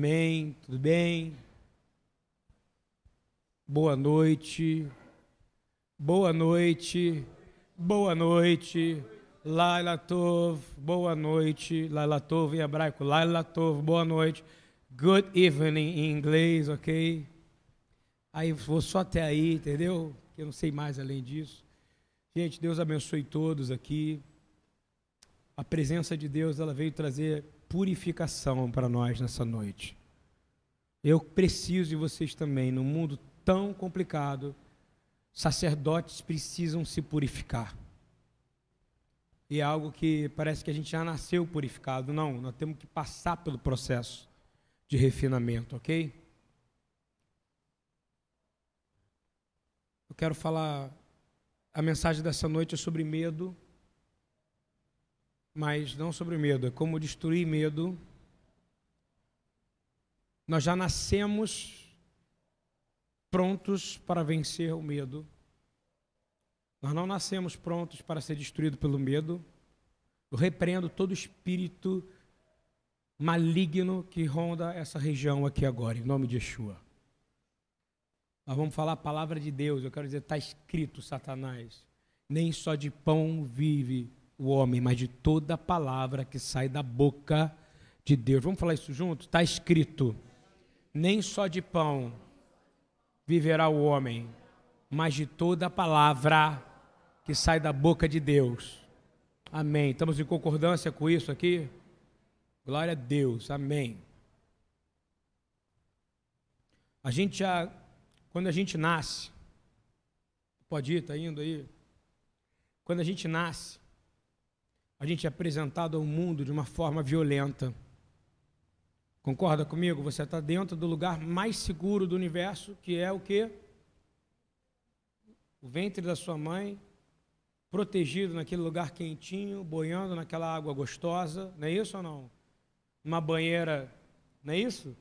Amém, tudo bem? Boa noite, boa noite, boa noite, Laila Tov, boa noite, Laila Tov em hebraico, Laila Tov, boa noite, good evening em inglês, ok? Aí vou só até aí, entendeu? Eu não sei mais além disso. Gente, Deus abençoe todos aqui. A presença de Deus, ela veio trazer purificação para nós nessa noite. Eu preciso de vocês também, num mundo tão complicado, sacerdotes precisam se purificar. E é algo que parece que a gente já nasceu purificado. Não, nós temos que passar pelo processo de refinamento, ok? Eu quero falar a mensagem dessa noite é sobre medo, mas não sobre medo, é como destruir medo. Nós já nascemos prontos para vencer o medo. Nós não nascemos prontos para ser destruído pelo medo. Eu repreendo todo espírito maligno que ronda essa região aqui agora, em nome de Yeshua. Nós vamos falar a palavra de Deus. Eu quero dizer, está escrito, Satanás. Nem só de pão vive o homem, mas de toda palavra que sai da boca de Deus. Vamos falar isso junto? Está escrito. Nem só de pão viverá o homem, mas de toda palavra que sai da boca de Deus. Amém. Estamos em concordância com isso aqui? Glória a Deus. Amém. A gente já quando a gente nasce, pode ir, está indo aí. Quando a gente nasce, a gente é apresentado ao mundo de uma forma violenta. Concorda comigo? Você está dentro do lugar mais seguro do universo, que é o quê? O ventre da sua mãe, protegido naquele lugar quentinho, boiando naquela água gostosa, não é isso ou não? Uma banheira, não é isso?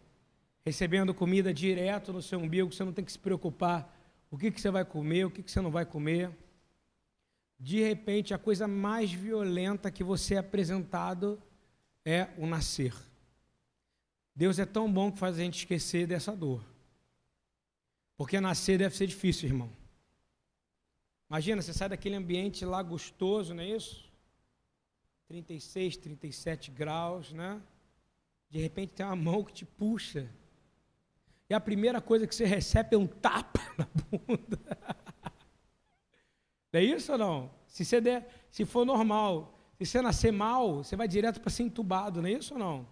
recebendo comida direto no seu umbigo, você não tem que se preocupar o que, que você vai comer, o que, que você não vai comer. De repente, a coisa mais violenta que você é apresentado é o nascer. Deus é tão bom que faz a gente esquecer dessa dor. Porque nascer deve ser difícil, irmão. Imagina, você sai daquele ambiente lá gostoso, não é isso? 36, 37 graus, né? De repente tem uma mão que te puxa e a primeira coisa que você recebe é um tapa na bunda. Não é isso ou não? Se, você der, se for normal, se você nascer mal, você vai direto para ser entubado, não é isso ou não?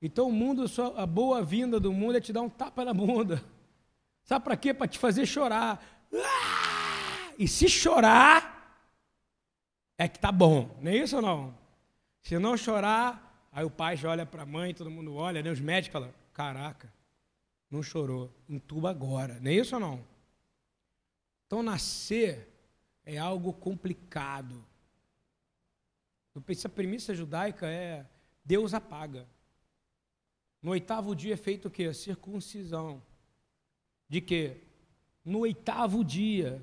Então o mundo, a boa vinda do mundo é te dar um tapa na bunda. Sabe para quê? Para te fazer chorar. Ah! E se chorar, é que tá bom, não é isso ou não? Se não chorar, aí o pai já olha para a mãe, todo mundo olha, né? os médicos falam, caraca, não chorou, entuba agora. Não é isso ou não? Então, nascer é algo complicado. A premissa judaica é Deus apaga. No oitavo dia é feito o quê? A circuncisão. De quê? No oitavo dia,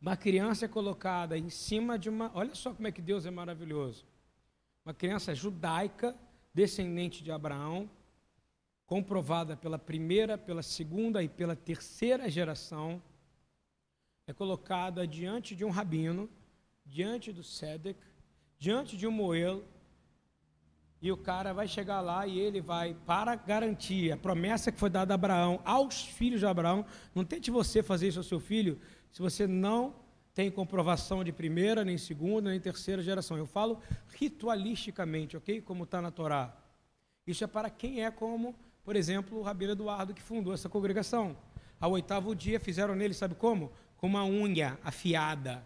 uma criança é colocada em cima de uma. Olha só como é que Deus é maravilhoso. Uma criança judaica, descendente de Abraão, comprovada pela primeira, pela segunda e pela terceira geração, é colocada diante de um rabino, diante do Sedek, diante de um Moel, e o cara vai chegar lá e ele vai, para garantir a promessa que foi dada a Abraão, aos filhos de Abraão, não tente você fazer isso ao seu filho, se você não tem comprovação de primeira, nem segunda, nem terceira geração. Eu falo ritualisticamente, ok? Como está na Torá. Isso é para quem é como por exemplo, o Rabino Eduardo, que fundou essa congregação. Ao oitavo dia fizeram nele, sabe como? Com uma unha afiada.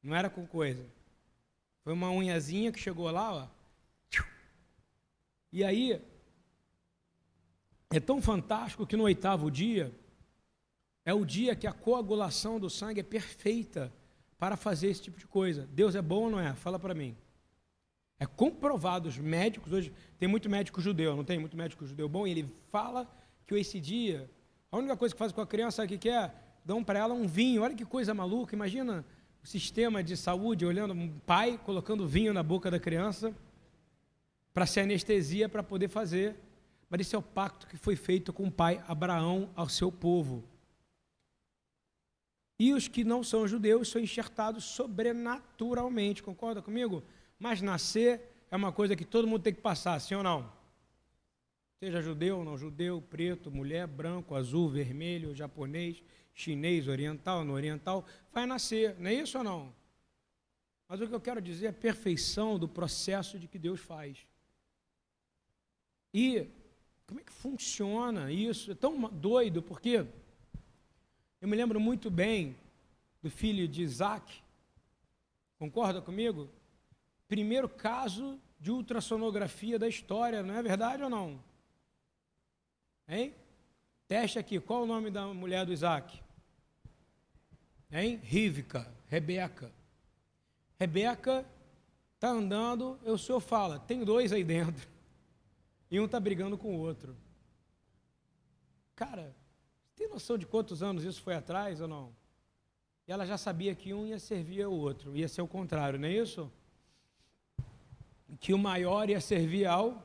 Não era com coisa. Foi uma unhazinha que chegou lá, ó. E aí, é tão fantástico que no oitavo dia, é o dia que a coagulação do sangue é perfeita para fazer esse tipo de coisa. Deus é bom ou não é? Fala para mim. É comprovado, os médicos hoje, tem muito médico judeu, não tem muito médico judeu bom, e ele fala que esse dia, a única coisa que faz com a criança, sabe o que é? Dão para ela um vinho, olha que coisa maluca, imagina o sistema de saúde olhando um pai colocando vinho na boca da criança para ser anestesia para poder fazer. Mas esse é o pacto que foi feito com o pai Abraão ao seu povo. E os que não são judeus são enxertados sobrenaturalmente, concorda comigo? Mas nascer é uma coisa que todo mundo tem que passar, sim ou não? Seja judeu, não judeu, preto, mulher, branco, azul, vermelho, japonês, chinês, oriental, não oriental, vai nascer, não é isso ou não? Mas o que eu quero dizer é a perfeição do processo de que Deus faz. E como é que funciona isso? É tão doido, porque eu me lembro muito bem do filho de Isaac, concorda comigo? Primeiro caso de ultrassonografia da história, não é verdade ou não? Hein? Teste aqui, qual o nome da mulher do Isaac? Hein? Rivka, Rebeca. Rebeca está andando, o senhor fala, tem dois aí dentro. E um está brigando com o outro. Cara, tem noção de quantos anos isso foi atrás ou não? E ela já sabia que um ia servir ao outro, ia ser o contrário, não é isso? Que o maior ia servir ao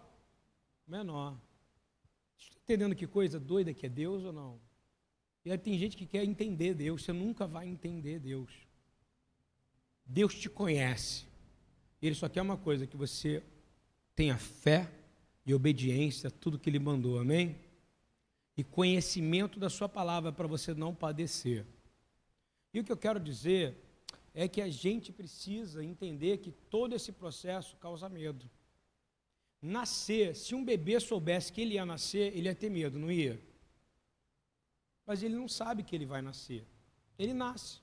menor entendendo que coisa doida que é Deus ou não? E tem gente que quer entender Deus, você nunca vai entender Deus. Deus te conhece. Ele só quer uma coisa, que você tenha fé e obediência a tudo que ele mandou, amém? E conhecimento da sua palavra para você não padecer. E o que eu quero dizer é que a gente precisa entender que todo esse processo causa medo nascer, se um bebê soubesse que ele ia nascer, ele ia ter medo, não ia? Mas ele não sabe que ele vai nascer. Ele nasce.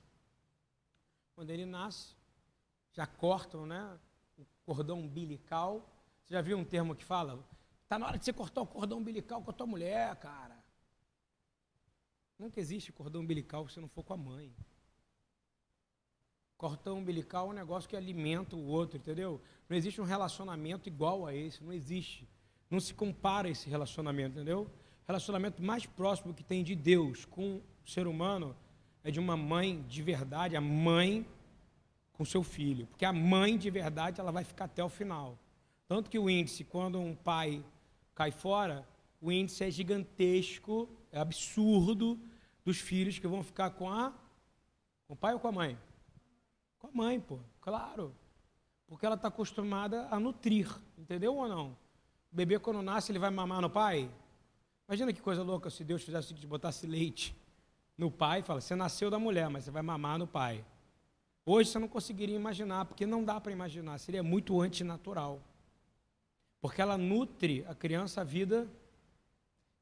Quando ele nasce, já cortam né, o cordão umbilical. Você já viu um termo que fala? Está na hora de você cortar o cordão umbilical com a tua mulher, cara. Nunca existe cordão umbilical se não for com a mãe. Cordão umbilical é um negócio que alimenta o outro, entendeu? Não existe um relacionamento igual a esse, não existe. Não se compara esse relacionamento, entendeu? Relacionamento mais próximo que tem de Deus com o ser humano é de uma mãe de verdade, a mãe com seu filho. Porque a mãe de verdade, ela vai ficar até o final. Tanto que o índice, quando um pai cai fora, o índice é gigantesco, é absurdo dos filhos que vão ficar com a com o pai ou com a mãe? Com a mãe, pô, claro. Porque ela está acostumada a nutrir, entendeu ou não? O bebê, quando nasce, ele vai mamar no pai? Imagina que coisa louca se Deus fizesse o seguinte: botasse leite no pai e fala: você nasceu da mulher, mas você vai mamar no pai. Hoje você não conseguiria imaginar, porque não dá para imaginar, seria muito antinatural. Porque ela nutre a criança a vida.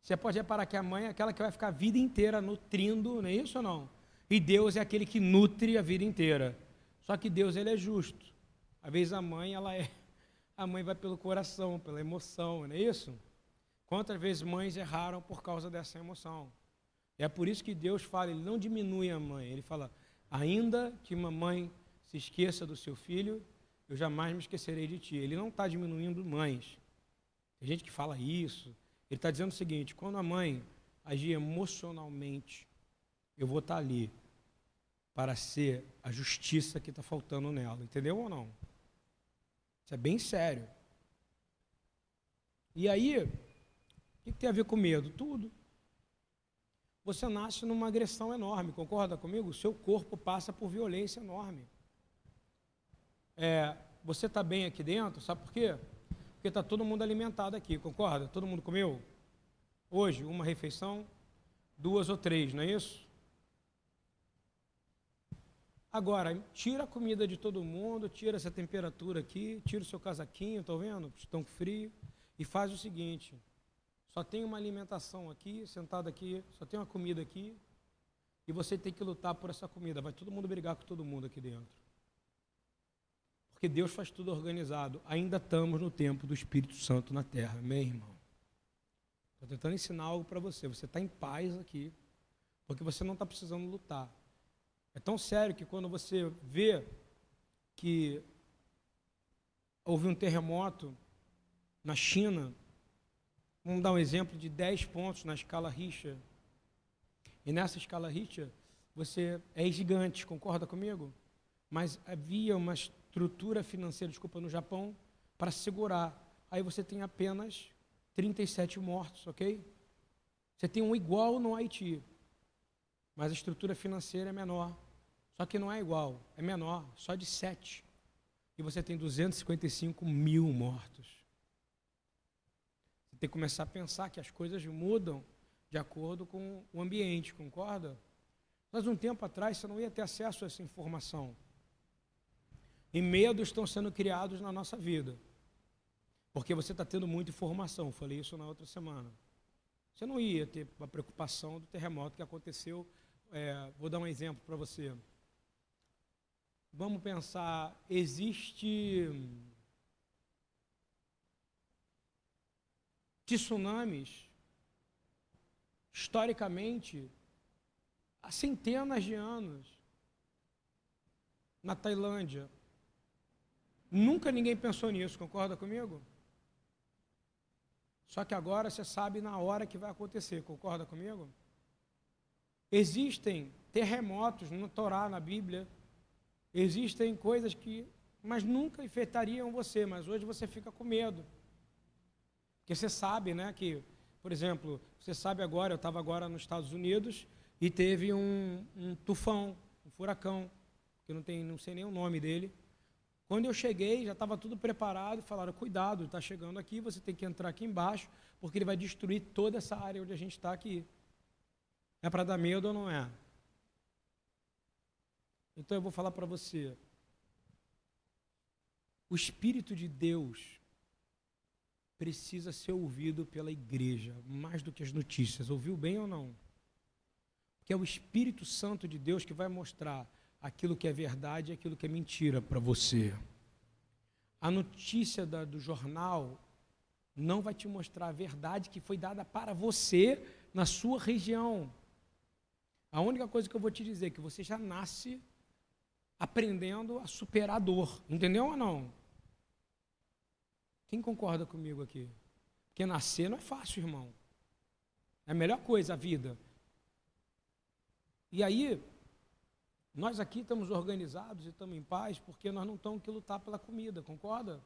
Você pode reparar que a mãe é aquela que vai ficar a vida inteira nutrindo, não é isso ou não? E Deus é aquele que nutre a vida inteira. Só que Deus ele é justo. Às vezes a mãe ela é a mãe vai pelo coração, pela emoção, não é isso? Quantas vezes mães erraram por causa dessa emoção? É por isso que Deus fala, ele não diminui a mãe, ele fala: ainda que uma mãe se esqueça do seu filho, eu jamais me esquecerei de ti. Ele não está diminuindo mães. Tem gente que fala isso. Ele está dizendo o seguinte: quando a mãe agir emocionalmente, eu vou estar tá ali para ser a justiça que está faltando nela. Entendeu ou não? Isso é bem sério. E aí, o que tem a ver com medo? Tudo. Você nasce numa agressão enorme, concorda comigo? O seu corpo passa por violência enorme. É, você está bem aqui dentro, sabe por quê? Porque está todo mundo alimentado aqui, concorda? Todo mundo comeu? Hoje, uma refeição, duas ou três, não é isso? Agora, tira a comida de todo mundo, tira essa temperatura aqui, tira o seu casaquinho, tá vendo? Estão frio, e faz o seguinte: só tem uma alimentação aqui, sentado aqui, só tem uma comida aqui, e você tem que lutar por essa comida. Vai todo mundo brigar com todo mundo aqui dentro. Porque Deus faz tudo organizado. Ainda estamos no tempo do Espírito Santo na terra, amém, irmão? Estou tentando ensinar algo para você. Você está em paz aqui, porque você não está precisando lutar. É tão sério que quando você vê que houve um terremoto na China, vamos dar um exemplo de 10 pontos na escala Richter. E nessa escala Richter, você é gigante, concorda comigo? Mas havia uma estrutura financeira, desculpa, no Japão, para segurar. Aí você tem apenas 37 mortos, ok? Você tem um igual no Haiti, mas a estrutura financeira é menor. Só que não é igual, é menor, só de 7. E você tem 255 mil mortos. Tem que começar a pensar que as coisas mudam de acordo com o ambiente, concorda? Mas um tempo atrás você não ia ter acesso a essa informação. E medos estão sendo criados na nossa vida. Porque você está tendo muita informação. Falei isso na outra semana. Você não ia ter a preocupação do terremoto que aconteceu. É, vou dar um exemplo para você. Vamos pensar, existe tsunamis historicamente, há centenas de anos, na Tailândia. Nunca ninguém pensou nisso, concorda comigo? Só que agora você sabe na hora que vai acontecer, concorda comigo? Existem terremotos no Torá, na Bíblia, existem coisas que, mas nunca afetariam você, mas hoje você fica com medo. Porque você sabe, né, que por exemplo, você sabe agora, eu estava agora nos Estados Unidos e teve um, um tufão, um furacão, que não, tem, não sei nem o nome dele. Quando eu cheguei, já estava tudo preparado falaram: cuidado, está chegando aqui, você tem que entrar aqui embaixo, porque ele vai destruir toda essa área onde a gente está aqui. É para dar medo ou não é? Então eu vou falar para você. O Espírito de Deus precisa ser ouvido pela igreja, mais do que as notícias. Ouviu bem ou não? Que é o Espírito Santo de Deus que vai mostrar aquilo que é verdade e aquilo que é mentira para você. A notícia da, do jornal não vai te mostrar a verdade que foi dada para você na sua região. A única coisa que eu vou te dizer é que você já nasce aprendendo a superar a dor. Entendeu ou não? Quem concorda comigo aqui? Porque nascer não é fácil, irmão. É a melhor coisa a vida. E aí, nós aqui estamos organizados e estamos em paz porque nós não temos que lutar pela comida, concorda?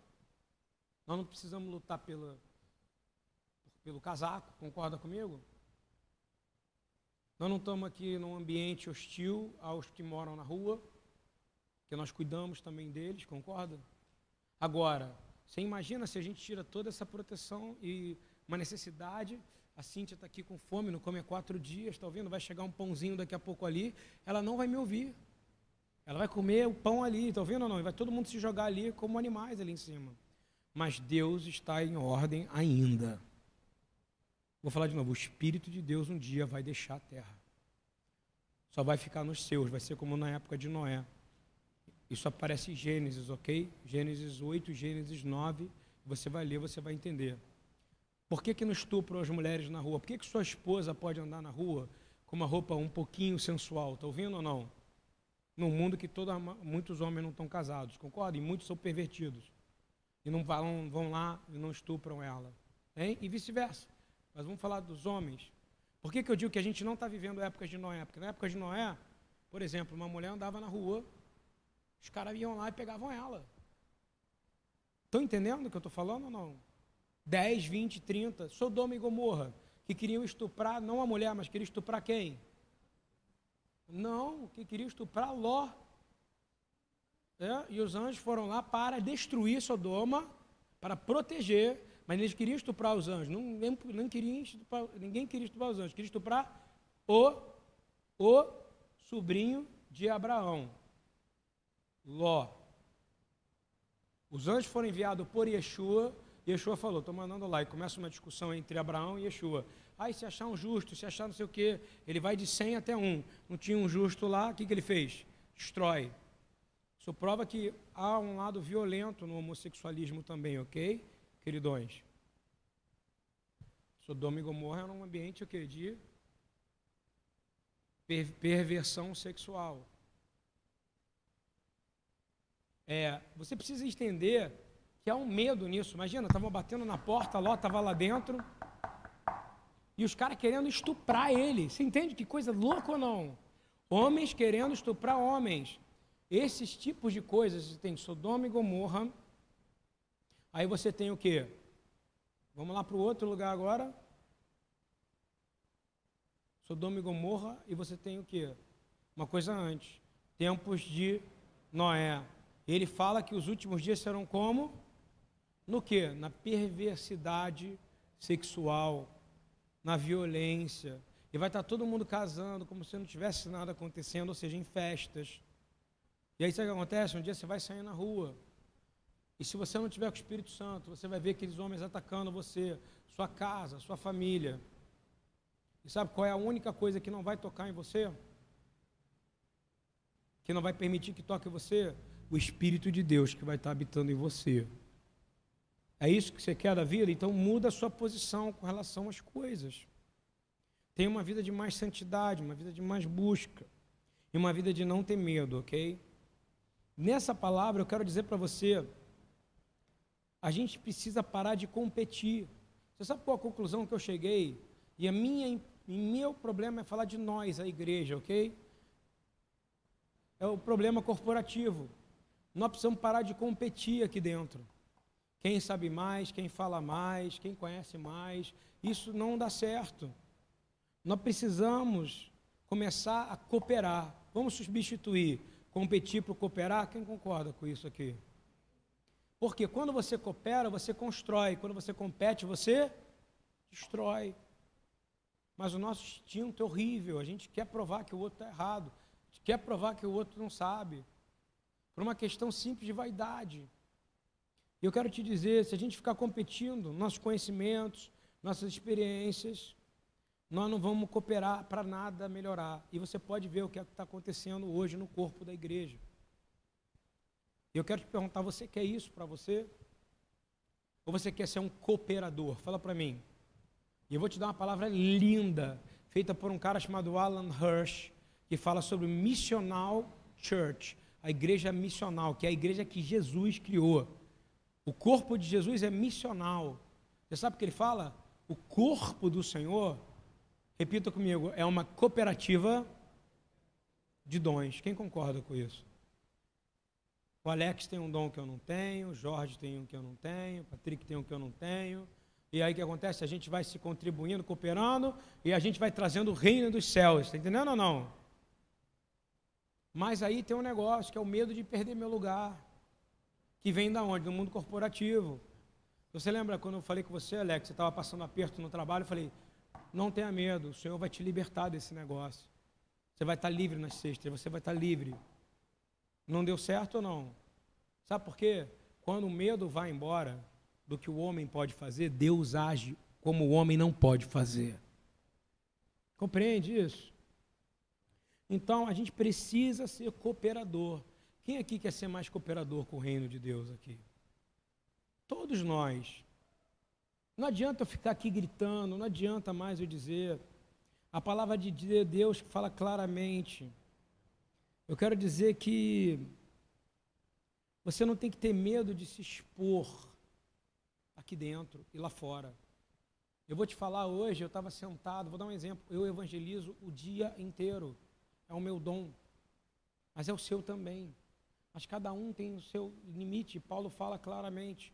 Nós não precisamos lutar pela, pelo casaco, concorda comigo? Nós não estamos aqui num ambiente hostil aos que moram na rua, que nós cuidamos também deles, concorda? Agora, você imagina se a gente tira toda essa proteção e uma necessidade. A Cíntia está aqui com fome, não come há quatro dias, está ouvindo? Vai chegar um pãozinho daqui a pouco ali, ela não vai me ouvir. Ela vai comer o pão ali, está ouvindo ou não? E vai todo mundo se jogar ali como animais ali em cima. Mas Deus está em ordem ainda. Vou falar de novo: o Espírito de Deus um dia vai deixar a terra. Só vai ficar nos seus, vai ser como na época de Noé. Isso aparece em Gênesis, ok? Gênesis 8, Gênesis 9. Você vai ler, você vai entender. Por que, que não estupram as mulheres na rua? Por que, que sua esposa pode andar na rua com uma roupa um pouquinho sensual? Está ouvindo ou não? Num mundo que toda, muitos homens não estão casados, concorda? E muitos são pervertidos. E não vão, vão lá e não estupram ela. Hein? E vice-versa. Mas vamos falar dos homens. Por que, que eu digo que a gente não está vivendo épocas de Noé? Porque na época de Noé, por exemplo, uma mulher andava na rua os caras iam lá e pegavam ela. Estão entendendo o que eu estou falando ou não? 10, 20, 30, Sodoma e Gomorra, que queriam estuprar, não a mulher, mas queriam estuprar quem? Não, que queriam estuprar Ló. É, e os anjos foram lá para destruir Sodoma, para proteger, mas eles queriam estuprar os anjos. Não, nem, nem queriam estuprar, ninguém queria estuprar os anjos, queria estuprar o, o sobrinho de Abraão. Ló. Os anjos foram enviados por Yeshua, Yeshua falou, estou mandando lá, e começa uma discussão entre Abraão e Yeshua. Aí se achar um justo, se achar não sei o quê, ele vai de 100 até 1. Não tinha um justo lá, o que, que ele fez? Destrói. Isso prova que há um lado violento no homossexualismo também, ok? Queridões. Sodoma e Gomorra era um ambiente, eu queria de perversão sexual. É, você precisa entender que há um medo nisso. Imagina, estavam batendo na porta, Ló estava lá dentro, e os caras querendo estuprar ele. Você entende que coisa louca ou não? Homens querendo estuprar homens. Esses tipos de coisas, você tem Sodoma e Gomorra. Aí você tem o quê? Vamos lá para o outro lugar agora. Sodoma e Gomorra, e você tem o quê? Uma coisa antes. Tempos de Noé. Ele fala que os últimos dias serão como? No que? Na perversidade sexual, na violência. E vai estar todo mundo casando como se não tivesse nada acontecendo, ou seja, em festas. E aí sabe o que acontece? Um dia você vai sair na rua. E se você não tiver com o Espírito Santo, você vai ver aqueles homens atacando você, sua casa, sua família. E sabe qual é a única coisa que não vai tocar em você? Que não vai permitir que toque você? O Espírito de Deus que vai estar habitando em você. É isso que você quer da vida? Então muda a sua posição com relação às coisas. Tenha uma vida de mais santidade, uma vida de mais busca. E uma vida de não ter medo, ok? Nessa palavra eu quero dizer para você, a gente precisa parar de competir. Você sabe qual a conclusão que eu cheguei? E a minha meu problema é falar de nós, a igreja, ok? É o problema corporativo. Nós precisamos parar de competir aqui dentro. Quem sabe mais, quem fala mais, quem conhece mais, isso não dá certo. Nós precisamos começar a cooperar. Vamos substituir competir por cooperar. Quem concorda com isso aqui? Porque quando você coopera, você constrói. Quando você compete, você destrói. Mas o nosso instinto é horrível. A gente quer provar que o outro está errado. A gente quer provar que o outro não sabe. Por uma questão simples de vaidade. E eu quero te dizer: se a gente ficar competindo, nossos conhecimentos, nossas experiências, nós não vamos cooperar para nada melhorar. E você pode ver o que é está acontecendo hoje no corpo da igreja. Eu quero te perguntar: você quer isso para você? Ou você quer ser um cooperador? Fala para mim. E eu vou te dar uma palavra linda, feita por um cara chamado Alan Hirsch, que fala sobre missional church, a igreja missional, que é a igreja que Jesus criou. O corpo de Jesus é missional. Você sabe o que ele fala? O corpo do Senhor, repita comigo, é uma cooperativa de dons. Quem concorda com isso? O Alex tem um dom que eu não tenho, o Jorge tem um que eu não tenho, o Patrick tem um que eu não tenho, e aí o que acontece? A gente vai se contribuindo, cooperando, e a gente vai trazendo o reino dos céus. Está entendendo ou não? Mas aí tem um negócio que é o medo de perder meu lugar. Que vem da onde? Do mundo corporativo. Você lembra quando eu falei com você, Alex, você estava passando aperto no trabalho, eu falei, não tenha medo, o Senhor vai te libertar desse negócio. Você vai estar livre nas sextas, você vai estar livre. Não deu certo ou não? Sabe por quê? Quando o medo vai embora, do que o homem pode fazer, Deus age como o homem não pode fazer. Compreende isso? Então a gente precisa ser cooperador. Quem aqui quer ser mais cooperador com o reino de Deus aqui? Todos nós. Não adianta eu ficar aqui gritando, não adianta mais eu dizer. A palavra de Deus fala claramente. Eu quero dizer que você não tem que ter medo de se expor aqui dentro e lá fora. Eu vou te falar hoje, eu estava sentado, vou dar um exemplo, eu evangelizo o dia inteiro. É o meu dom. Mas é o seu também. Mas cada um tem o seu limite. Paulo fala claramente.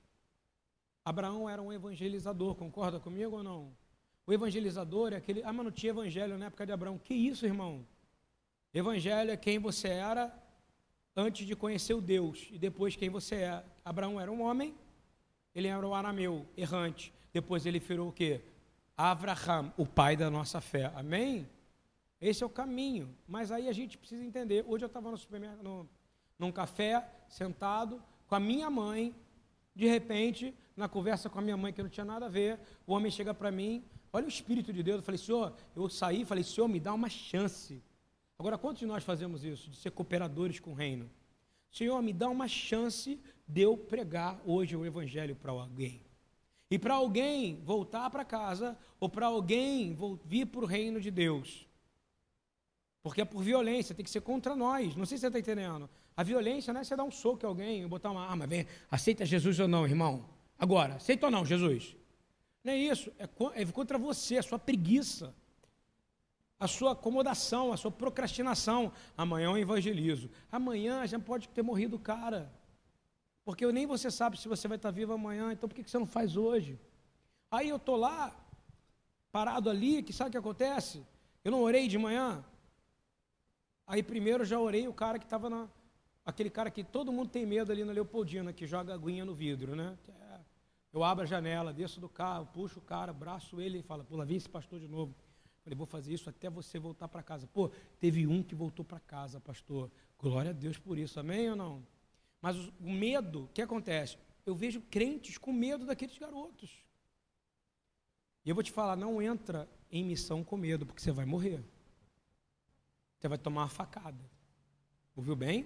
Abraão era um evangelizador, concorda comigo ou não? O evangelizador é aquele. Ah, mas não tinha evangelho na época de Abraão. Que isso, irmão? Evangelho é quem você era antes de conhecer o Deus e depois quem você é. Abraão era um homem ele era o arameu, errante. Depois ele virou o quê? Avraham, o pai da nossa fé. Amém? Esse é o caminho. Mas aí a gente precisa entender. Hoje eu estava no supermercado, no, num café, sentado, com a minha mãe. De repente, na conversa com a minha mãe, que não tinha nada a ver, o homem chega para mim. Olha o Espírito de Deus. Eu falei, Senhor, eu saí falei, Senhor, me dá uma chance. Agora, quantos de nós fazemos isso? De ser cooperadores com o reino? Senhor, me dá uma chance de eu pregar hoje o Evangelho para alguém. E para alguém voltar para casa, ou para alguém vir para o reino de Deus. Porque é por violência, tem que ser contra nós. Não sei se você está entendendo. A violência não é você dar um soco em alguém, botar uma arma, vem, aceita Jesus ou não, irmão. Agora, aceita ou não, Jesus? Não é isso, é, é contra você, a sua preguiça a sua acomodação, a sua procrastinação. Amanhã eu evangelizo. Amanhã já pode ter morrido o cara. Porque nem você sabe se você vai estar vivo amanhã, então por que você não faz hoje? Aí eu tô lá, parado ali, que sabe o que acontece? Eu não orei de manhã. Aí primeiro já orei o cara que estava na. Aquele cara que todo mundo tem medo ali na Leopoldina, que joga aguinha no vidro, né? É, eu abro a janela, desço do carro, puxo o cara, abraço ele e falo, pô, lá vem esse pastor de novo. Falei, vou fazer isso até você voltar para casa. Pô, teve um que voltou para casa, pastor. Glória a Deus por isso, amém ou não? Mas o medo, o que acontece? Eu vejo crentes com medo daqueles garotos. E eu vou te falar, não entra em missão com medo, porque você vai morrer. Você vai tomar uma facada. Ouviu bem?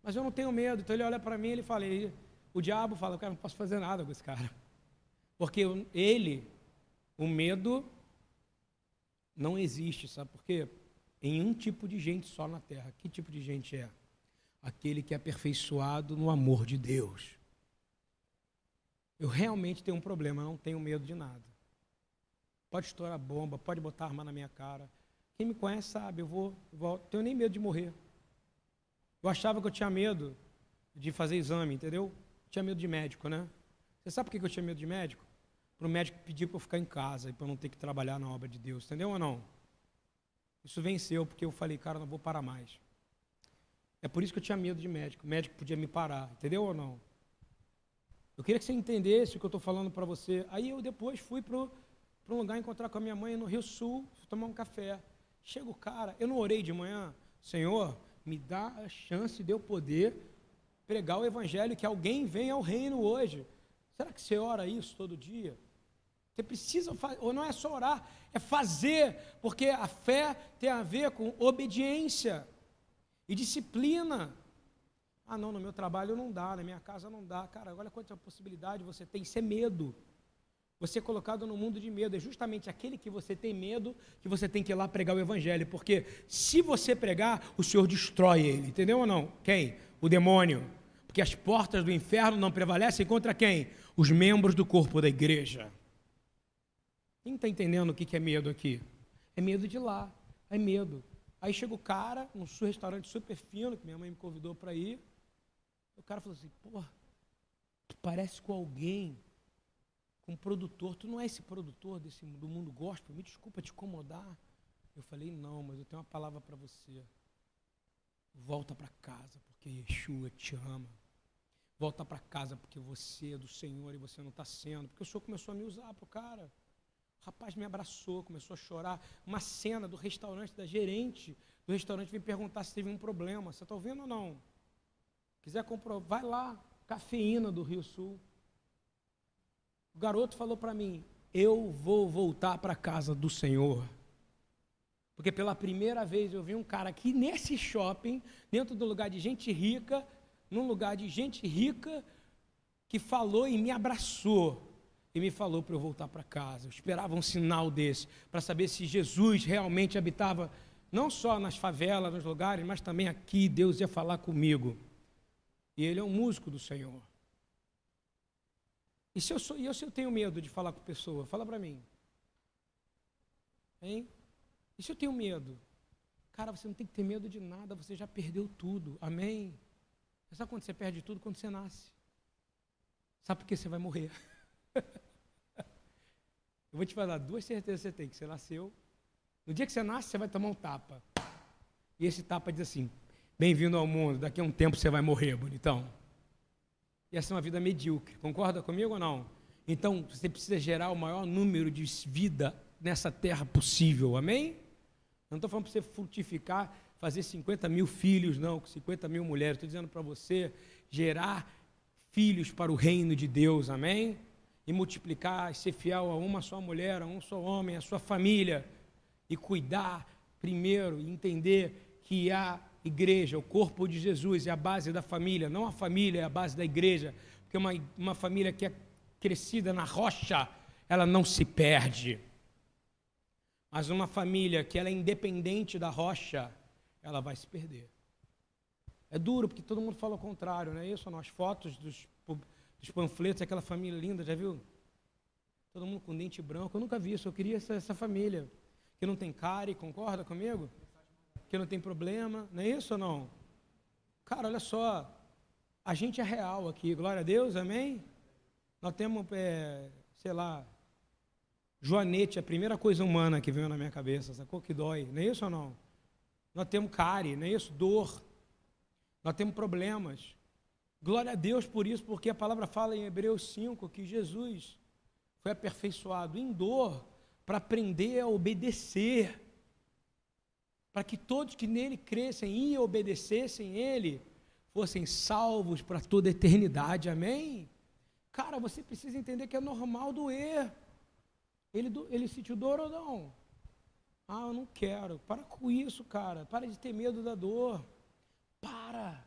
Mas eu não tenho medo. Então ele olha para mim e ele fala, o diabo fala, cara, não posso fazer nada com esse cara. Porque ele, o medo não existe, sabe por quê? Em um tipo de gente só na terra. Que tipo de gente é? Aquele que é aperfeiçoado no amor de Deus. Eu realmente tenho um problema, eu não tenho medo de nada. Pode estourar bomba, pode botar arma na minha cara. Quem me conhece sabe, eu vou, eu vou tenho nem medo de morrer. Eu achava que eu tinha medo de fazer exame, entendeu? Tinha medo de médico, né? Você sabe por que eu tinha medo de médico? para o médico pedir para eu ficar em casa e para eu não ter que trabalhar na obra de Deus, entendeu ou não? Isso venceu porque eu falei, cara, não vou parar mais. É por isso que eu tinha medo de médico. O médico podia me parar, entendeu ou não? Eu queria que você entendesse o que eu estou falando para você. Aí eu depois fui para um lugar encontrar com a minha mãe no Rio Sul, tomar um café. Chega o cara, eu não orei de manhã, Senhor, me dá a chance de eu poder pregar o evangelho, que alguém venha ao reino hoje. Será que você ora isso todo dia? Você precisa fazer, ou não é só orar, é fazer, porque a fé tem a ver com obediência e disciplina. Ah, não, no meu trabalho não dá, na minha casa não dá. Cara, olha quanta possibilidade você tem. Isso é medo. Você é colocado no mundo de medo. É justamente aquele que você tem medo que você tem que ir lá pregar o evangelho. Porque se você pregar, o Senhor destrói ele. Entendeu ou não? Quem? O demônio. Porque as portas do inferno não prevalecem contra quem? Os membros do corpo da igreja. Quem está entendendo o que é medo aqui? É medo de lá, é medo. Aí chega o cara, num restaurante super fino, que minha mãe me convidou para ir. O cara falou assim: pô, tu parece com alguém, um produtor. Tu não é esse produtor desse, do mundo gospel? Me desculpa te incomodar. Eu falei: não, mas eu tenho uma palavra para você. Volta para casa, porque Yeshua te ama. Volta para casa, porque você é do Senhor e você não está sendo. Porque o Senhor começou a me usar para o cara. O rapaz me abraçou, começou a chorar. Uma cena do restaurante, da gerente do restaurante, vem perguntar se teve um problema. Você está ouvindo ou não? Quiser comprovar, vai lá, cafeína do Rio Sul. O garoto falou para mim: Eu vou voltar para a casa do Senhor. Porque pela primeira vez eu vi um cara aqui nesse shopping, dentro do lugar de gente rica, num lugar de gente rica, que falou e me abraçou e me falou para eu voltar para casa. Eu esperava um sinal desse, para saber se Jesus realmente habitava não só nas favelas, nos lugares, mas também aqui. Deus ia falar comigo. E ele é um músico do Senhor. E se eu, sou, e se eu tenho medo de falar com pessoa? Fala para mim. Hein? E se eu tenho medo? Cara, você não tem que ter medo de nada, você já perdeu tudo. Amém? Sabe quando você perde tudo? Quando você nasce. Sabe por que você vai morrer? Eu vou te falar duas certezas que você tem, que você nasceu. No dia que você nasce, você vai tomar um tapa. E esse tapa diz assim: Bem-vindo ao mundo, daqui a um tempo você vai morrer, bonitão. E essa é uma vida medíocre. Concorda comigo ou não? Então, você precisa gerar o maior número de vida nessa terra possível, amém? Não estou falando para você frutificar, fazer 50 mil filhos, não, com 50 mil mulheres. Estou dizendo para você gerar filhos para o reino de Deus, amém? e multiplicar, e ser fiel a uma só mulher, a um só homem, a sua família, e cuidar primeiro e entender que a igreja, o corpo de Jesus é a base da família, não a família é a base da igreja, porque uma, uma família que é crescida na rocha, ela não se perde. Mas uma família que ela é independente da rocha, ela vai se perder. É duro, porque todo mundo fala o contrário, não é isso? As fotos dos os panfletos, aquela família linda, já viu? Todo mundo com dente branco. Eu nunca vi isso, eu queria essa, essa família. Que não tem cárie, concorda comigo? Que não tem problema, não é isso ou não? Cara, olha só, a gente é real aqui, glória a Deus, amém? Nós temos, é, sei lá, Joanete, a primeira coisa humana que veio na minha cabeça, sacou? Que dói, não é isso ou não? Nós temos cárie, não é isso? Dor. Nós temos problemas. Glória a Deus por isso, porque a palavra fala em Hebreus 5 que Jesus foi aperfeiçoado em dor para aprender a obedecer. Para que todos que nele crescem e obedecessem ele fossem salvos para toda a eternidade. Amém? Cara, você precisa entender que é normal doer. Ele, ele sentiu dor ou não? Ah, eu não quero. Para com isso, cara. Para de ter medo da dor. Para.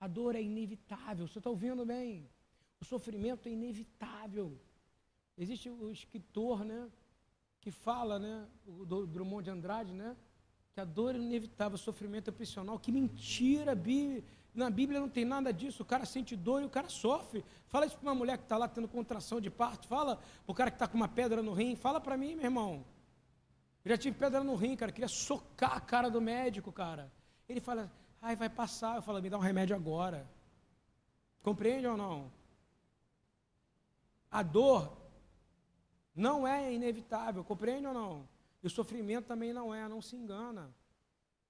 A dor é inevitável. Você está ouvindo bem? O sofrimento é inevitável. Existe o escritor, né? Que fala, né? O Drummond de Andrade, né? Que a dor é inevitável, o sofrimento é opcional. Que mentira, Bíblia. Na Bíblia não tem nada disso. O cara sente dor e o cara sofre. Fala isso para uma mulher que está lá tendo contração de parto. Fala para o cara que está com uma pedra no rim. Fala para mim, meu irmão. Eu já tive pedra no rim, cara. Queria socar a cara do médico, cara. Ele fala, ai, vai passar. Eu falo, me dá um remédio agora. Compreende ou não? A dor não é inevitável, compreende ou não? E o sofrimento também não é, não se engana.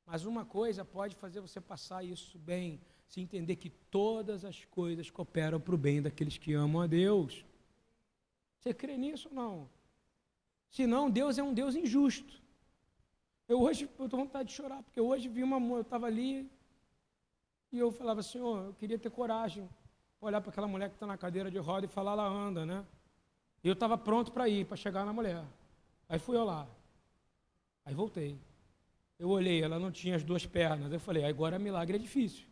Mas uma coisa pode fazer você passar isso bem, se entender que todas as coisas cooperam para o bem daqueles que amam a Deus. Você crê nisso ou não? Senão, Deus é um Deus injusto. Eu hoje, estou com vontade de chorar, porque hoje vi uma eu estava ali, e eu falava, Senhor, eu queria ter coragem, olhar para aquela mulher que está na cadeira de roda e falar, ela anda, né? E eu estava pronto para ir, para chegar na mulher. Aí fui eu lá. Aí voltei. Eu olhei, ela não tinha as duas pernas. Eu falei, agora milagre é difícil.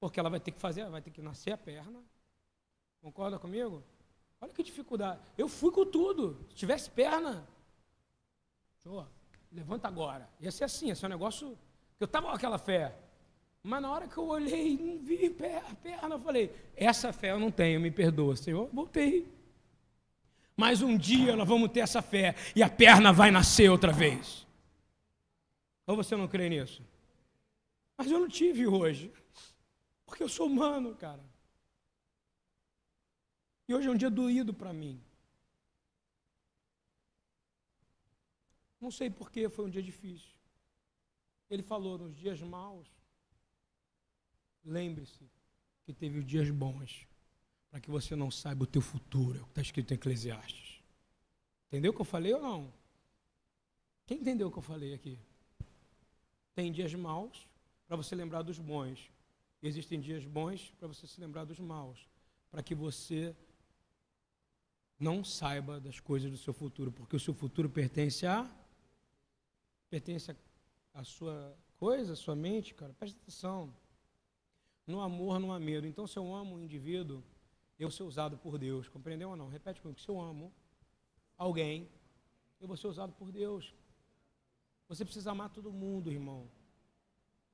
Porque ela vai ter que fazer, vai ter que nascer a perna. Concorda comigo? Olha que dificuldade. Eu fui com tudo. Se tivesse perna, show, levanta agora. Ia ser assim, ia ser um negócio. Eu estava com aquela fé. Mas na hora que eu olhei, não vi a perna, eu falei, essa fé eu não tenho, me perdoa, Senhor. Voltei. Mas um dia nós vamos ter essa fé e a perna vai nascer outra vez. Ou você não crê nisso? Mas eu não tive hoje. Porque eu sou humano, cara. E hoje é um dia doído para mim. Não sei porquê, foi um dia difícil. Ele falou nos dias maus. Lembre-se que teve os dias bons, para que você não saiba o teu futuro, é o que está escrito em Eclesiastes. Entendeu o que eu falei ou não? Quem entendeu o que eu falei aqui? Tem dias maus para você lembrar dos bons. Existem dias bons para você se lembrar dos maus, para que você não saiba das coisas do seu futuro, porque o seu futuro pertence a pertence à sua coisa, à sua mente, cara. Presta atenção. No amor não há medo. Então, se eu amo um indivíduo, eu ser usado por Deus. Compreendeu ou não? Repete comigo. Se eu amo alguém, eu vou ser usado por Deus. Você precisa amar todo mundo, irmão.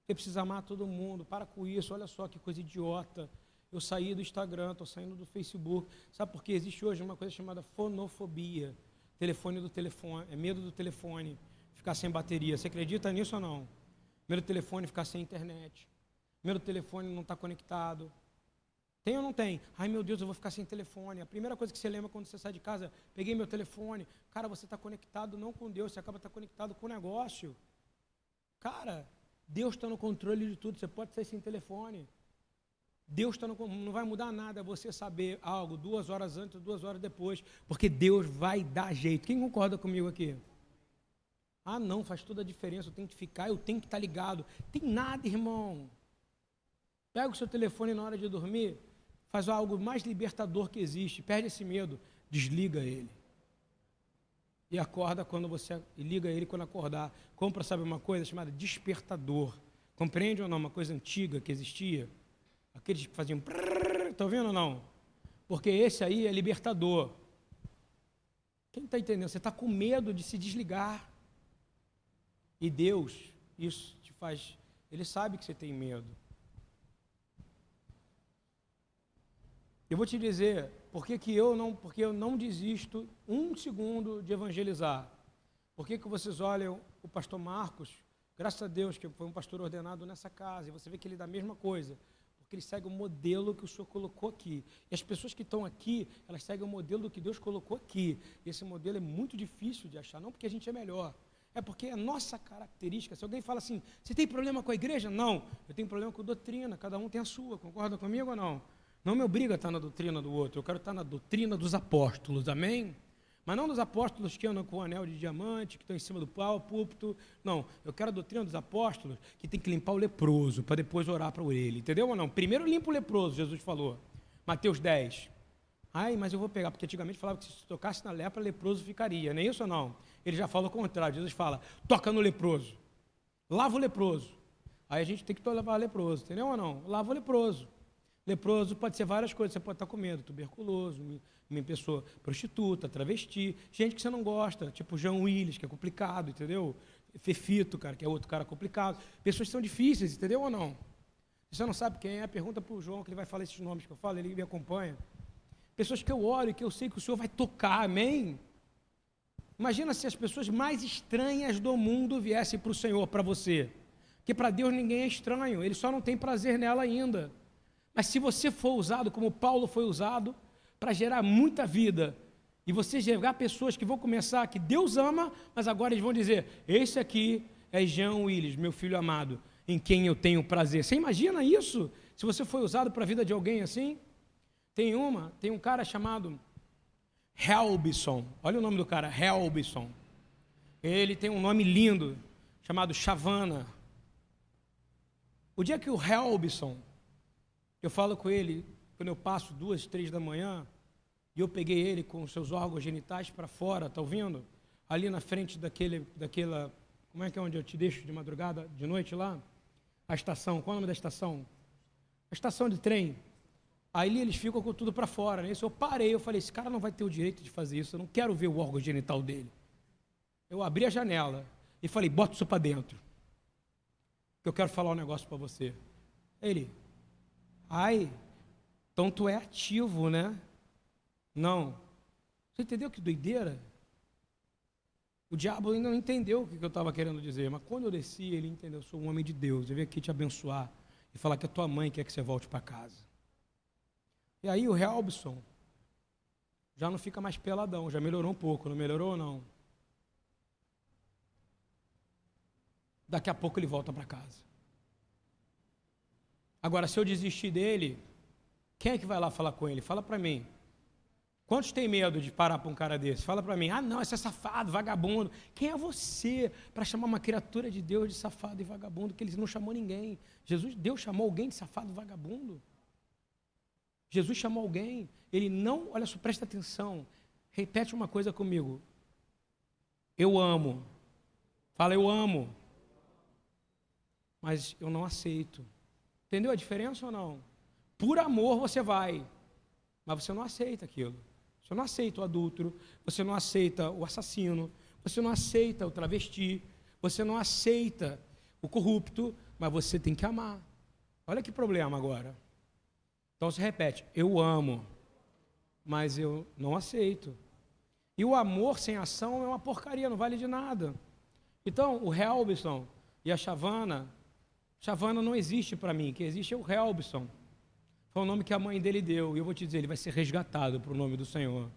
Você precisa amar todo mundo. Para com isso. Olha só que coisa idiota. Eu saí do Instagram, estou saindo do Facebook. Sabe por quê? Existe hoje uma coisa chamada fonofobia. Telefone do telefone, é medo do telefone ficar sem bateria. Você acredita nisso ou não? Medo do telefone ficar sem internet. Medo do telefone não estar tá conectado. Tem ou não tem? Ai meu Deus, eu vou ficar sem telefone. A primeira coisa que você lembra quando você sai de casa, peguei meu telefone. Cara, você está conectado não com Deus, você acaba estar tá conectado com o negócio. Cara, Deus está no controle de tudo. Você pode sair sem telefone. Deus tá no, não vai mudar nada você saber algo duas horas antes, duas horas depois, porque Deus vai dar jeito. Quem concorda comigo aqui? Ah, não, faz toda a diferença, eu tenho que ficar, eu tenho que estar ligado. Tem nada, irmão. Pega o seu telefone na hora de dormir, faz algo mais libertador que existe, perde esse medo, desliga ele. E acorda quando você. E liga ele quando acordar. Compra, sabe uma coisa chamada despertador. Compreende ou não? Uma coisa antiga que existia Aqueles que faziam. Estão vendo ou não? Porque esse aí é libertador. Quem está entendendo? Você está com medo de se desligar. E Deus, isso te faz. Ele sabe que você tem medo. Eu vou te dizer por que, que eu não, porque eu não desisto um segundo de evangelizar. Por que, que vocês olham o pastor Marcos, graças a Deus que foi um pastor ordenado nessa casa, e você vê que ele dá a mesma coisa Porque ele segue o modelo que o Senhor colocou aqui. E as pessoas que estão aqui, elas seguem o modelo que Deus colocou aqui. E esse modelo é muito difícil de achar, não porque a gente é melhor. É porque é nossa característica. Se alguém fala assim, você tem problema com a igreja? Não, eu tenho problema com a doutrina, cada um tem a sua, concorda comigo ou não? Não me obriga a estar na doutrina do outro, eu quero estar na doutrina dos apóstolos, amém? Mas não dos apóstolos que andam com o anel de diamante, que estão em cima do pau, púlpito. Não, eu quero a doutrina dos apóstolos que tem que limpar o leproso para depois orar para ele. Entendeu ou não? Primeiro limpa o leproso, Jesus falou. Mateus 10. Ai, mas eu vou pegar, porque antigamente falava que se tocasse na lepra, leproso ficaria. Não é isso ou não? Ele já fala o contrário. Jesus fala: toca no leproso. Lava o leproso. Aí a gente tem que lavar o leproso, entendeu ou não? Lava o leproso. Leproso pode ser várias coisas, você pode estar com medo, tuberculoso, uma pessoa prostituta, travesti, gente que você não gosta, tipo João Willis, que é complicado, entendeu? Fefito, cara, que é outro cara complicado. Pessoas que são difíceis, entendeu ou não? Você não sabe quem é, pergunta para o João, que ele vai falar esses nomes que eu falo, ele me acompanha. Pessoas que eu olho e que eu sei que o Senhor vai tocar, amém? Imagina se as pessoas mais estranhas do mundo viessem para o Senhor, para você. Que para Deus ninguém é estranho, ele só não tem prazer nela ainda. Mas se você for usado como Paulo foi usado, para gerar muita vida, e você gerar pessoas que vão começar, que Deus ama, mas agora eles vão dizer: Esse aqui é Jean Willis, meu filho amado, em quem eu tenho prazer. Você imagina isso? Se você foi usado para a vida de alguém assim? Tem uma, tem um cara chamado Helbison. Olha o nome do cara, Helbison. Ele tem um nome lindo, chamado Chavana. O dia que o Helbison eu falo com ele quando eu passo duas, três da manhã, e eu peguei ele com os seus órgãos genitais para fora, tá ouvindo? Ali na frente daquele, daquela, como é que é onde eu te deixo de madrugada, de noite lá? A estação, qual é o nome da estação? A estação de trem. Aí eles ficam com tudo para fora, né? Isso eu parei, eu falei, esse cara não vai ter o direito de fazer isso, eu não quero ver o órgão genital dele. Eu abri a janela e falei, bota isso para dentro. Que eu quero falar um negócio para você. Ele, Ai, então tu é ativo, né? Não. Você entendeu que doideira? O diabo ainda não entendeu o que eu estava querendo dizer, mas quando eu desci, ele entendeu: eu sou um homem de Deus, eu vim aqui te abençoar e falar que a tua mãe quer que você volte para casa. E aí o Helbson já não fica mais peladão, já melhorou um pouco, não melhorou ou não? Daqui a pouco ele volta para casa. Agora, se eu desistir dele, quem é que vai lá falar com ele? Fala para mim. Quantos tem medo de parar para um cara desse? Fala para mim. Ah, não, esse é safado, vagabundo. Quem é você para chamar uma criatura de Deus de safado e vagabundo? Que ele não chamou ninguém. Jesus, Deus chamou alguém de safado e vagabundo? Jesus chamou alguém. Ele não, olha só, presta atenção. Repete uma coisa comigo. Eu amo. Fala, eu amo. Mas eu não aceito. Entendeu a diferença ou não? Por amor você vai, mas você não aceita aquilo. Você não aceita o adulto, você não aceita o assassino, você não aceita o travesti, você não aceita o corrupto, mas você tem que amar. Olha que problema agora. Então se repete: eu amo, mas eu não aceito. E o amor sem ação é uma porcaria, não vale de nada. Então, o Helbison e a Chavana Chavana não existe para mim, que existe é o Helbson. Foi o nome que a mãe dele deu, e eu vou te dizer, ele vai ser resgatado para o nome do Senhor.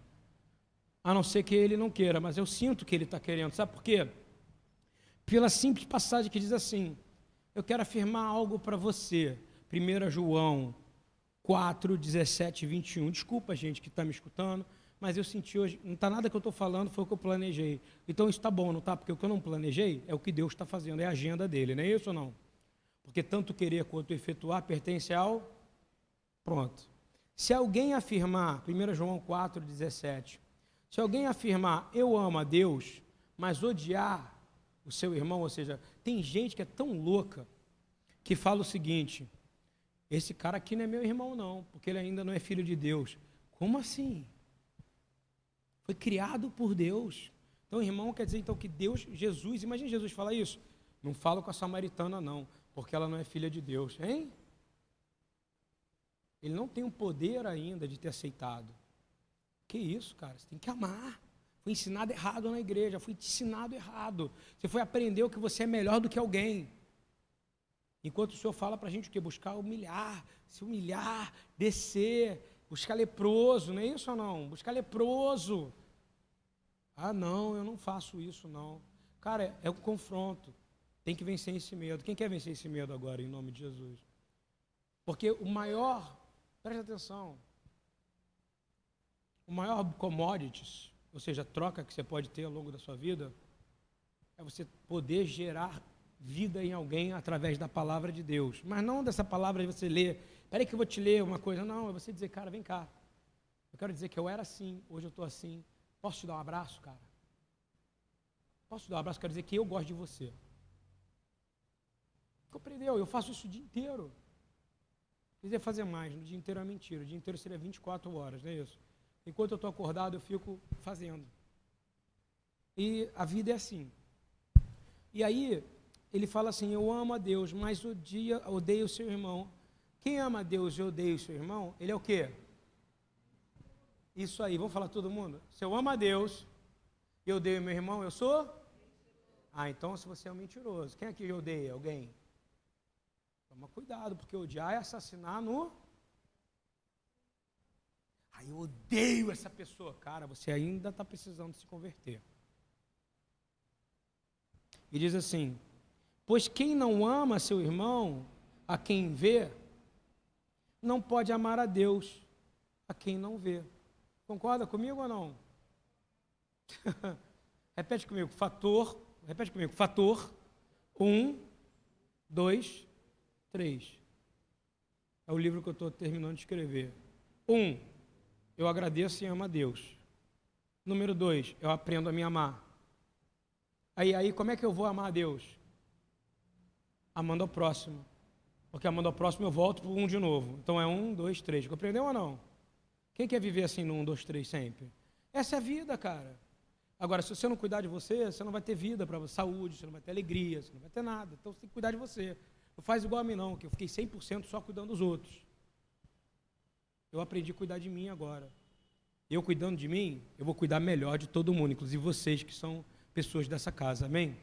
A não ser que ele não queira, mas eu sinto que ele está querendo. Sabe por quê? Pela simples passagem que diz assim: Eu quero afirmar algo para você. 1 João 4, 17 e 21. Desculpa, gente, que está me escutando, mas eu senti hoje, não está nada que eu estou falando, foi o que eu planejei. Então isso está bom, não está? Porque o que eu não planejei é o que Deus está fazendo, é a agenda dele, não é isso ou não? Porque tanto querer quanto efetuar pertence ao pronto. Se alguém afirmar, 1 João 4,17, se alguém afirmar eu amo a Deus, mas odiar o seu irmão, ou seja, tem gente que é tão louca que fala o seguinte: esse cara aqui não é meu irmão, não, porque ele ainda não é filho de Deus. Como assim? Foi criado por Deus. Então, irmão, quer dizer então que Deus, Jesus, imagine Jesus falar isso. Não falo com a samaritana, não porque ela não é filha de Deus, hein? Ele não tem o poder ainda de ter aceitado. Que isso, cara? Você tem que amar. Foi ensinado errado na igreja, foi ensinado errado. Você foi aprender que você é melhor do que alguém. Enquanto o Senhor fala para a gente o que? Buscar humilhar, se humilhar, descer, buscar leproso, não é isso ou não? Buscar leproso. Ah, não, eu não faço isso, não. Cara, é um confronto. Tem que vencer esse medo. Quem quer vencer esse medo agora, em nome de Jesus? Porque o maior, preste atenção, o maior commodities, ou seja, troca que você pode ter ao longo da sua vida, é você poder gerar vida em alguém através da palavra de Deus. Mas não dessa palavra de você ler, peraí que eu vou te ler uma coisa. Não, é você dizer, cara, vem cá. Eu quero dizer que eu era assim, hoje eu estou assim. Posso te dar um abraço, cara? Posso te dar um abraço? Quero dizer que eu gosto de você. Compreendeu? Eu faço isso o dia inteiro. Quer dizer, fazer mais, no dia inteiro é mentira. O dia inteiro seria 24 horas, não é isso? Enquanto eu estou acordado, eu fico fazendo. E a vida é assim. E aí, ele fala assim: Eu amo a Deus, mas o dia odeio o seu irmão. Quem ama a Deus e odeia o seu irmão, ele é o quê? Isso aí, vamos falar todo mundo? Se eu amo a Deus e odeio meu irmão, eu sou? Ah, então se você é um mentiroso. Quem aqui odeia alguém? Toma cuidado, porque odiar é assassinar no. Aí eu odeio essa pessoa. Cara, você ainda está precisando se converter. E diz assim: Pois quem não ama seu irmão, a quem vê, não pode amar a Deus, a quem não vê. Concorda comigo ou não? repete comigo, fator, repete comigo, fator, um, dois, três. É o livro que eu estou terminando de escrever. Um, eu agradeço e amo a Deus. Número dois, eu aprendo a me amar. Aí, aí, como é que eu vou amar a Deus? Amando ao próximo. Porque amando ao próximo eu volto para um de novo. Então é um, dois, três. Compreendeu ou não? Quem quer viver assim no um, dois, três sempre? Essa é a vida, cara. Agora, se você não cuidar de você, você não vai ter vida para saúde, você não vai ter alegria, você não vai ter nada. Então você tem que cuidar de você. Não faz igual a mim, não, que eu fiquei 100% só cuidando dos outros. Eu aprendi a cuidar de mim agora. Eu cuidando de mim, eu vou cuidar melhor de todo mundo, inclusive vocês que são pessoas dessa casa. Amém?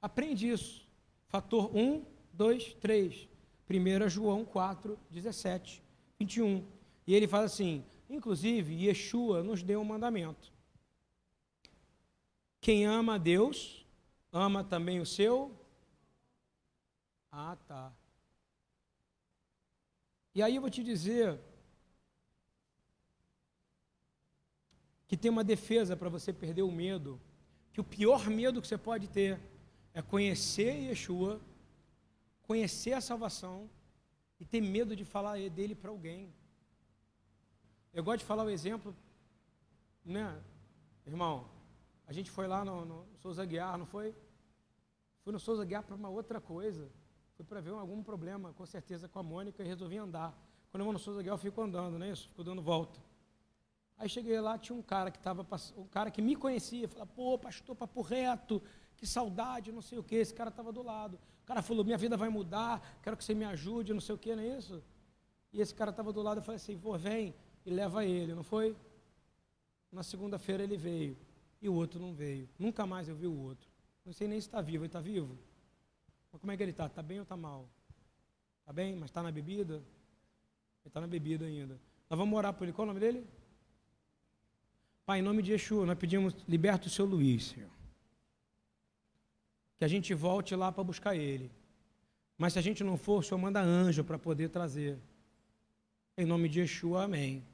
Aprende isso. Fator 1, 2, 3. 1 João 4, 17, 21. E ele fala assim: inclusive, Yeshua nos deu um mandamento. Quem ama a Deus, ama também o seu. Ah, tá. E aí eu vou te dizer que tem uma defesa para você perder o medo que o pior medo que você pode ter é conhecer Yeshua, conhecer a salvação e ter medo de falar dele para alguém. Eu gosto de falar o exemplo, né, irmão? A gente foi lá no, no Souza Guiar, não foi? Fui no Souza Guiar para uma outra coisa. Fui para ver algum problema, com certeza, com a Mônica e resolvi andar. Quando eu vou no Souza Guiar, eu fico andando, não é isso? Fico dando volta. Aí cheguei lá, tinha um cara que estava, um cara que me conhecia, falou, pô, pastor, papo reto, que saudade, não sei o quê. Esse cara estava do lado. O cara falou, minha vida vai mudar, quero que você me ajude, não sei o quê, não é isso? E esse cara estava do lado, eu falei assim, pô, vem e leva ele, não foi? Na segunda-feira ele veio e o outro não veio. Nunca mais eu vi o outro. Não sei nem se está vivo. Ele está vivo? Mas como é que ele está? Está bem ou está mal? Está bem, mas está na bebida? Ele está na bebida ainda. Nós vamos orar por ele. Qual é o nome dele? Pai, em nome de Yeshua, nós pedimos, liberta o seu Luiz, Senhor. Que a gente volte lá para buscar ele. Mas se a gente não for, o Senhor manda anjo para poder trazer. Em nome de Yeshua, amém.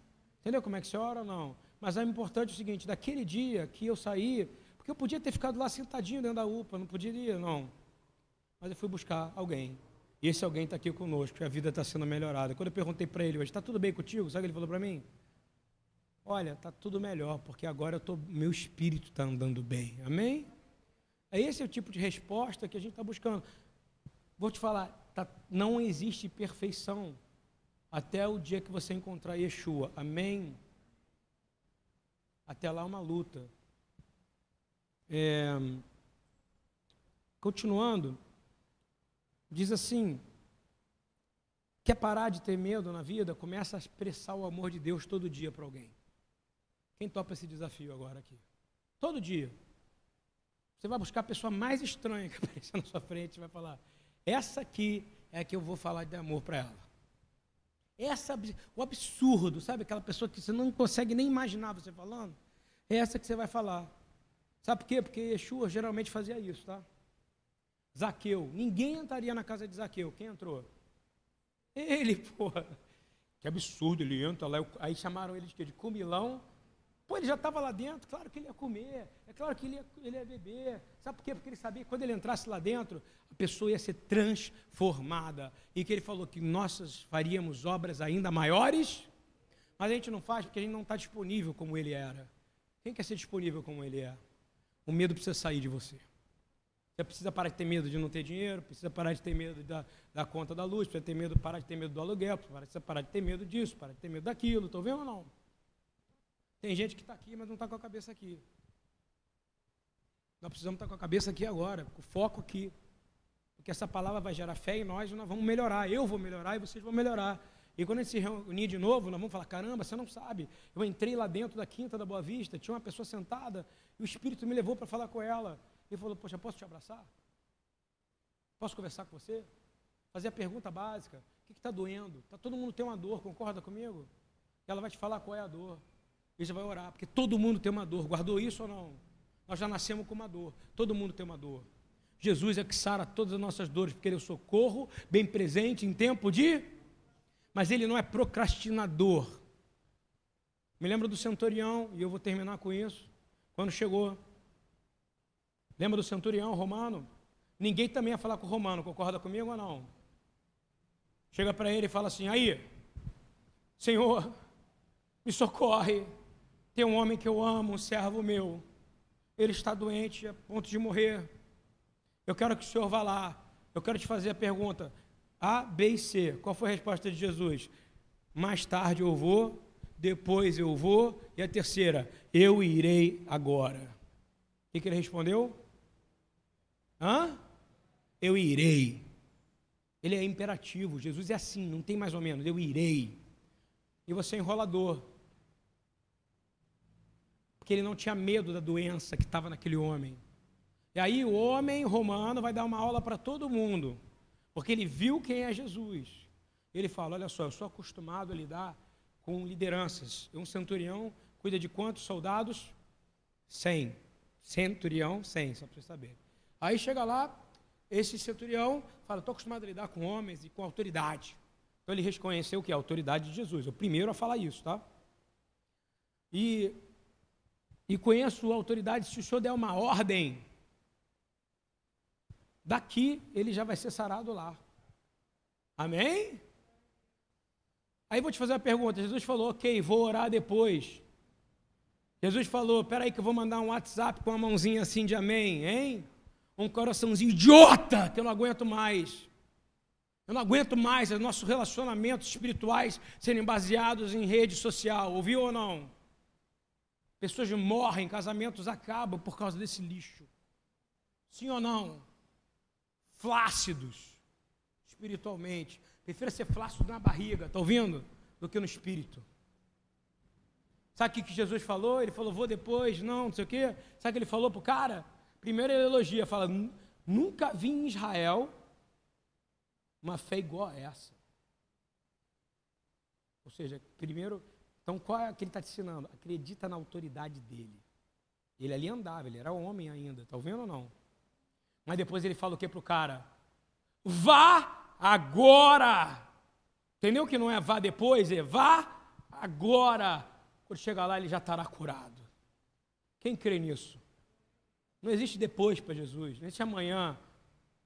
Entendeu como é que você ora ou não? Mas é importante o seguinte, daquele dia que eu saí, porque eu podia ter ficado lá sentadinho dentro da UPA, não poderia, não. Mas eu fui buscar alguém. E esse alguém está aqui conosco, e a vida está sendo melhorada. Quando eu perguntei para ele hoje, está tudo bem contigo? Sabe o que ele falou para mim? Olha, está tudo melhor, porque agora eu tô, meu espírito está andando bem. Amém? É esse é o tipo de resposta que a gente está buscando. Vou te falar, tá, não existe perfeição até o dia que você encontrar Yeshua. Amém? Até lá uma luta. É, continuando, diz assim: quer parar de ter medo na vida? Começa a expressar o amor de Deus todo dia para alguém. Quem topa esse desafio agora aqui? Todo dia. Você vai buscar a pessoa mais estranha que aparecer na sua frente e vai falar: essa aqui é a que eu vou falar de amor para ela. Essa, o absurdo, sabe? Aquela pessoa que você não consegue nem imaginar você falando. É essa que você vai falar. Sabe por quê? Porque Yeshua geralmente fazia isso, tá? Zaqueu. Ninguém entraria na casa de Zaqueu. Quem entrou? Ele, porra. Que absurdo, ele entra lá. Aí chamaram ele de, quê? de comilão. Pô, ele já estava lá dentro, claro que ele ia comer, é claro que ele ia, ele ia beber. Sabe por quê? Porque ele sabia que quando ele entrasse lá dentro, a pessoa ia ser transformada. E que ele falou que nós faríamos obras ainda maiores, mas a gente não faz porque a gente não está disponível como ele era. Quem quer ser disponível como ele é? O medo precisa sair de você. Você precisa parar de ter medo de não ter dinheiro, precisa parar de ter medo da, da conta da luz, precisa ter medo, parar de ter medo do aluguel, precisa parar de ter medo disso, parar de ter medo daquilo. Estou vendo ou não? Tem gente que está aqui, mas não está com a cabeça aqui. Nós precisamos estar tá com a cabeça aqui agora, com o foco aqui. Porque essa palavra vai gerar fé em nós e nós vamos melhorar. Eu vou melhorar e vocês vão melhorar. E quando a gente se reunir de novo, nós vamos falar: caramba, você não sabe. Eu entrei lá dentro da quinta da Boa Vista, tinha uma pessoa sentada e o Espírito me levou para falar com ela. Ele falou: Poxa, posso te abraçar? Posso conversar com você? Fazer a pergunta básica: O que está doendo? Tá, todo mundo tem uma dor, concorda comigo? Ela vai te falar qual é a dor. E você vai orar, porque todo mundo tem uma dor. Guardou isso ou não? Nós já nascemos com uma dor. Todo mundo tem uma dor. Jesus é que sara todas as nossas dores, porque Ele é o socorro, bem presente em tempo de. Mas Ele não é procrastinador. Me lembro do centurião, e eu vou terminar com isso. Quando chegou Lembra do centurião romano? Ninguém também ia falar com o romano, concorda comigo ou não? Chega para ele e fala assim: aí, Senhor, me socorre. Tem um homem que eu amo, um servo meu. Ele está doente, a ponto de morrer. Eu quero que o senhor vá lá. Eu quero te fazer a pergunta: A, B e C. Qual foi a resposta de Jesus? Mais tarde eu vou, depois eu vou. E a terceira, eu irei agora. O que, ele respondeu? Hã? Eu irei. Ele é imperativo. Jesus é assim, não tem mais ou menos. Eu irei. E você é enrolador. Porque ele não tinha medo da doença que estava naquele homem. E aí o homem romano vai dar uma aula para todo mundo. Porque ele viu quem é Jesus. Ele fala: Olha só, eu sou acostumado a lidar com lideranças. Um centurião cuida de quantos soldados? Cem. Centurião, cem, só para você saber. Aí chega lá, esse centurião fala: estou acostumado a lidar com homens e com autoridade. Então ele reconheceu que é a autoridade de Jesus. O primeiro a falar isso, tá? E, e conheço a autoridade se o senhor der uma ordem. Daqui ele já vai ser sarado lá. Amém? Aí vou te fazer uma pergunta. Jesus falou, ok, vou orar depois. Jesus falou, peraí que eu vou mandar um WhatsApp com a mãozinha assim de amém, hein? Um coraçãozinho idiota que eu não aguento mais. Eu não aguento mais os nossos relacionamentos espirituais serem baseados em rede social, ouviu ou não? Pessoas morrem, casamentos acabam por causa desse lixo. Sim ou não? Flácidos, espiritualmente. Prefiro ser flácido na barriga, está ouvindo? Do que no espírito. Sabe o que Jesus falou? Ele falou, vou depois, não, não sei o quê. Sabe o que ele falou para o cara? Primeiro ele elogia, fala: nunca vi em Israel uma fé igual a essa. Ou seja, primeiro, então qual é que ele está te ensinando? Acredita na autoridade dele. Ele ali andava, ele era homem ainda, está vendo ou não? Mas depois ele fala o que para o cara? Vá agora! Entendeu que não é vá depois, é vá agora! Quando chegar lá, ele já estará curado. Quem crê nisso? Não existe depois para Jesus, não existe amanhã.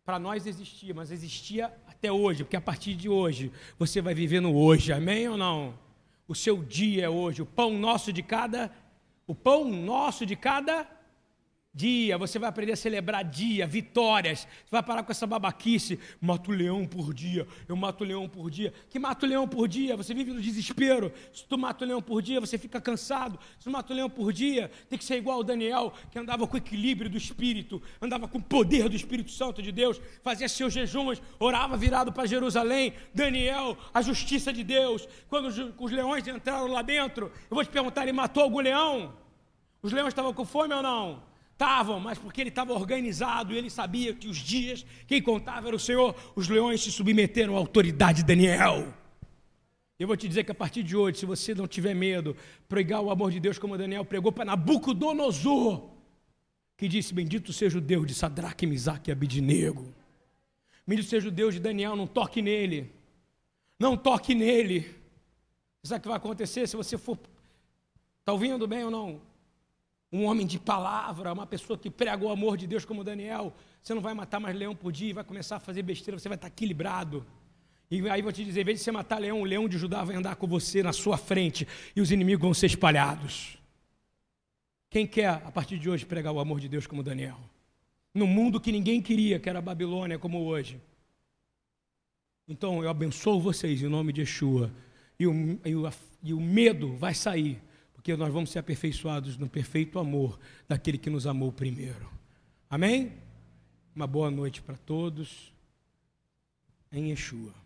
Para nós existia, mas existia até hoje, porque a partir de hoje você vai viver no hoje, amém ou não? O seu dia é hoje, o pão nosso de cada, o pão nosso de cada dia, você vai aprender a celebrar dia, vitórias. Você vai parar com essa babaquice, mato leão por dia, eu mato leão por dia. Que mato leão por dia? Você vive no desespero. Se tu mata leão por dia, você fica cansado. Se tu mata leão por dia, tem que ser igual o Daniel, que andava com o equilíbrio do espírito, andava com o poder do Espírito Santo de Deus, fazia seus jejuns, orava virado para Jerusalém. Daniel, a justiça de Deus. Quando os leões entraram lá dentro, eu vou te perguntar, ele matou algum leão? Os leões estavam com fome ou não? Estavam, mas porque ele estava organizado e ele sabia que os dias, quem contava era o Senhor, os leões se submeteram à autoridade de Daniel. Eu vou te dizer que a partir de hoje, se você não tiver medo, pregar o amor de Deus como Daniel pregou para Nabucodonosor, que disse: Bendito seja o Deus de Sadraque, Misaque e Abidinego. Bendito seja o Deus de Daniel, não toque nele. Não toque nele. Sabe o que vai acontecer se você for. Está ouvindo bem ou não? Um homem de palavra, uma pessoa que prega o amor de Deus como Daniel. Você não vai matar mais leão por dia vai começar a fazer besteira, você vai estar equilibrado. E aí vou te dizer, em vez de você matar leão, o leão de Judá vai andar com você na sua frente e os inimigos vão ser espalhados. Quem quer, a partir de hoje, pregar o amor de Deus como Daniel? No mundo que ninguém queria, que era a Babilônia, como hoje. Então eu abençoo vocês em nome de Yeshua. E o, e o, e o medo vai sair, porque nós vamos ser aperfeiçoados no perfeito amor daquele que nos amou primeiro. Amém? Uma boa noite para todos. Em Yeshua.